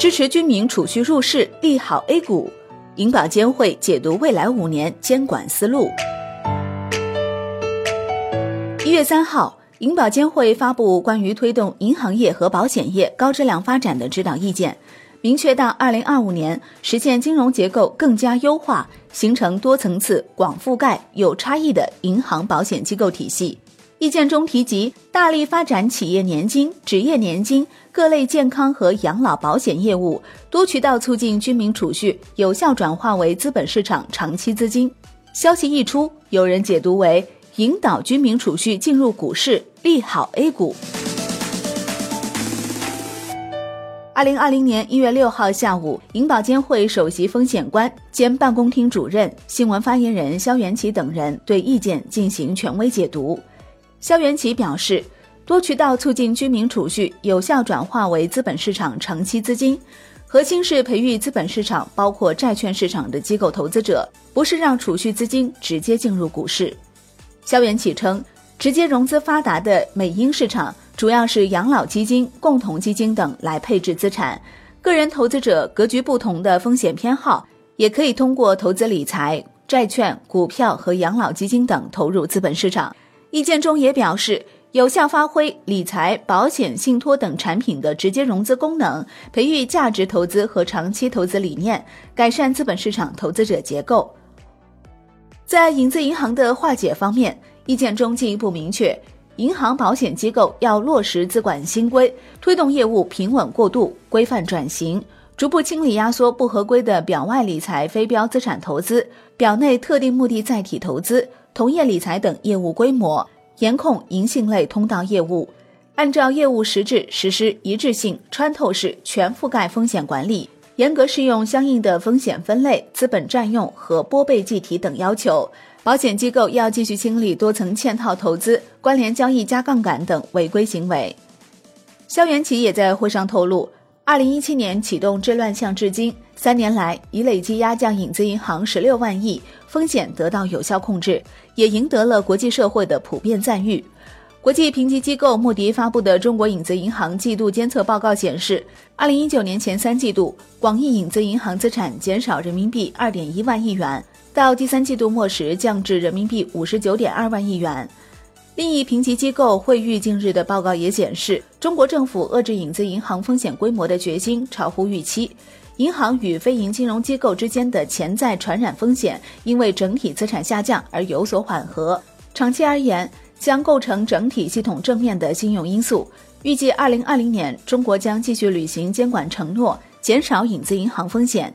支持居民储蓄入市，利好 A 股。银保监会解读未来五年监管思路。一月三号，银保监会发布关于推动银行业和保险业高质量发展的指导意见，明确到二零二五年实现金融结构更加优化，形成多层次、广覆盖、有差异的银行保险机构体系。意见中提及，大力发展企业年金、职业年金各类健康和养老保险业务，多渠道促进居民储蓄有效转化为资本市场长期资金。消息一出，有人解读为引导居民储蓄进入股市，利好 A 股。二零二零年一月六号下午，银保监会首席风险官兼办公厅主任、新闻发言人肖元奇等人对意见进行权威解读。肖元奇表示，多渠道促进居民储蓄有效转化为资本市场长期资金，核心是培育资本市场包括债券市场的机构投资者，不是让储蓄资金直接进入股市。肖元启称，直接融资发达的美英市场主要是养老基金、共同基金等来配置资产，个人投资者格局不同的风险偏好，也可以通过投资理财、债券、股票和养老基金等投入资本市场。意见中也表示，有效发挥理财、保险、信托等产品的直接融资功能，培育价值投资和长期投资理念，改善资本市场投资者结构。在影子银行的化解方面，意见中进一步明确，银行保险机构要落实资管新规，推动业务平稳过渡、规范转型，逐步清理压缩不合规的表外理财、非标资产投资、表内特定目的载体投资。同业理财等业务规模，严控银信类通道业务，按照业务实质实施一致性、穿透式、全覆盖风险管理，严格适用相应的风险分类、资本占用和拨备计提等要求。保险机构要继续清理多层嵌套投资、关联交易加杠杆等违规行为。肖元奇也在会上透露。二零一七年启动治乱象至今，三年来已累计压降影子银行十六万亿，风险得到有效控制，也赢得了国际社会的普遍赞誉。国际评级机构穆迪发布的《中国影子银行季度监测报告》显示，二零一九年前三季度，广义影子银行资产减少人民币二点一万亿元，到第三季度末时降至人民币五十九点二万亿元。另一评级机构惠誉近日的报告也显示，中国政府遏制影子银行风险规模的决心超乎预期，银行与非银金融机构之间的潜在传染风险因为整体资产下降而有所缓和，长期而言将构成整体系统正面的信用因素。预计二零二零年，中国将继续履行监管承诺，减少影子银行风险。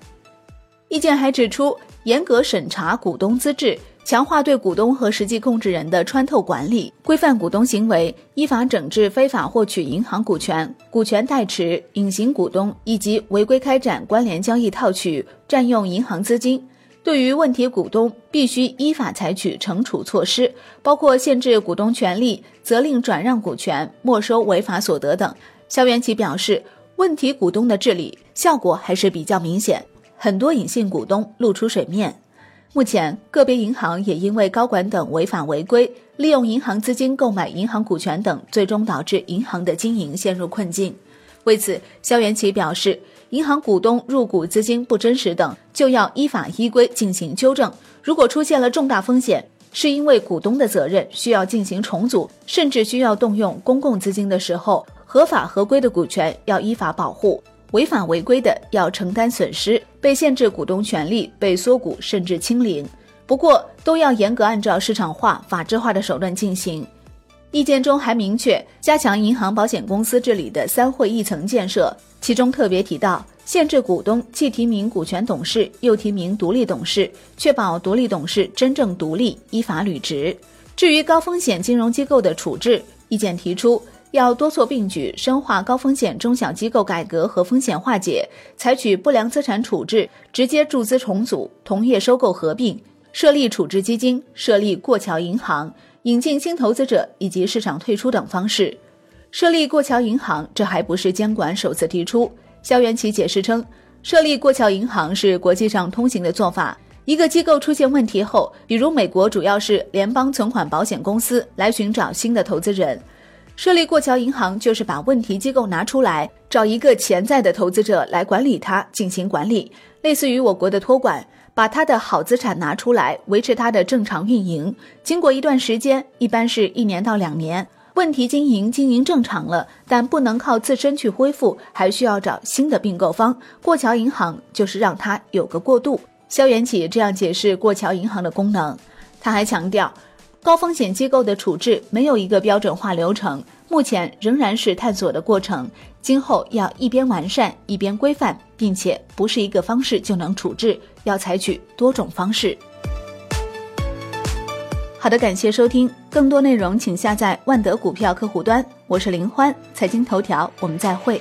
意见还指出，严格审查股东资质。强化对股东和实际控制人的穿透管理，规范股东行为，依法整治非法获取银行股权、股权代持、隐形股东以及违规开展关联交易套取、占用银行资金。对于问题股东，必须依法采取惩处措施，包括限制股东权利、责令转让股权、没收违法所得等。肖元奇表示，问题股东的治理效果还是比较明显，很多隐性股东露出水面。目前，个别银行也因为高管等违法违规，利用银行资金购买银行股权等，最终导致银行的经营陷入困境。为此，肖元奇表示，银行股东入股资金不真实等，就要依法依规进行纠正。如果出现了重大风险，是因为股东的责任需要进行重组，甚至需要动用公共资金的时候，合法合规的股权要依法保护。违法违规的要承担损失，被限制股东权利、被缩股甚至清零。不过都要严格按照市场化、法治化的手段进行。意见中还明确加强银行保险公司治理的三会一层建设，其中特别提到限制股东既提名股权董事又提名独立董事，确保独立董事真正独立、依法履职。至于高风险金融机构的处置，意见提出。要多措并举，深化高风险中小机构改革和风险化解，采取不良资产处置、直接注资重组、同业收购合并、设立处置基金、设立过桥银行、引进新投资者以及市场退出等方式。设立过桥银行，这还不是监管首次提出。肖元奇解释称，设立过桥银行是国际上通行的做法。一个机构出现问题后，比如美国主要是联邦存款保险公司来寻找新的投资人。设立过桥银行就是把问题机构拿出来，找一个潜在的投资者来管理它，进行管理，类似于我国的托管，把它的好资产拿出来，维持它的正常运营。经过一段时间，一般是一年到两年，问题经营经营正常了，但不能靠自身去恢复，还需要找新的并购方。过桥银行就是让它有个过渡。肖元起这样解释过桥银行的功能，他还强调。高风险机构的处置没有一个标准化流程，目前仍然是探索的过程。今后要一边完善一边规范，并且不是一个方式就能处置，要采取多种方式。好的，感谢收听，更多内容请下载万德股票客户端。我是林欢，财经头条，我们再会。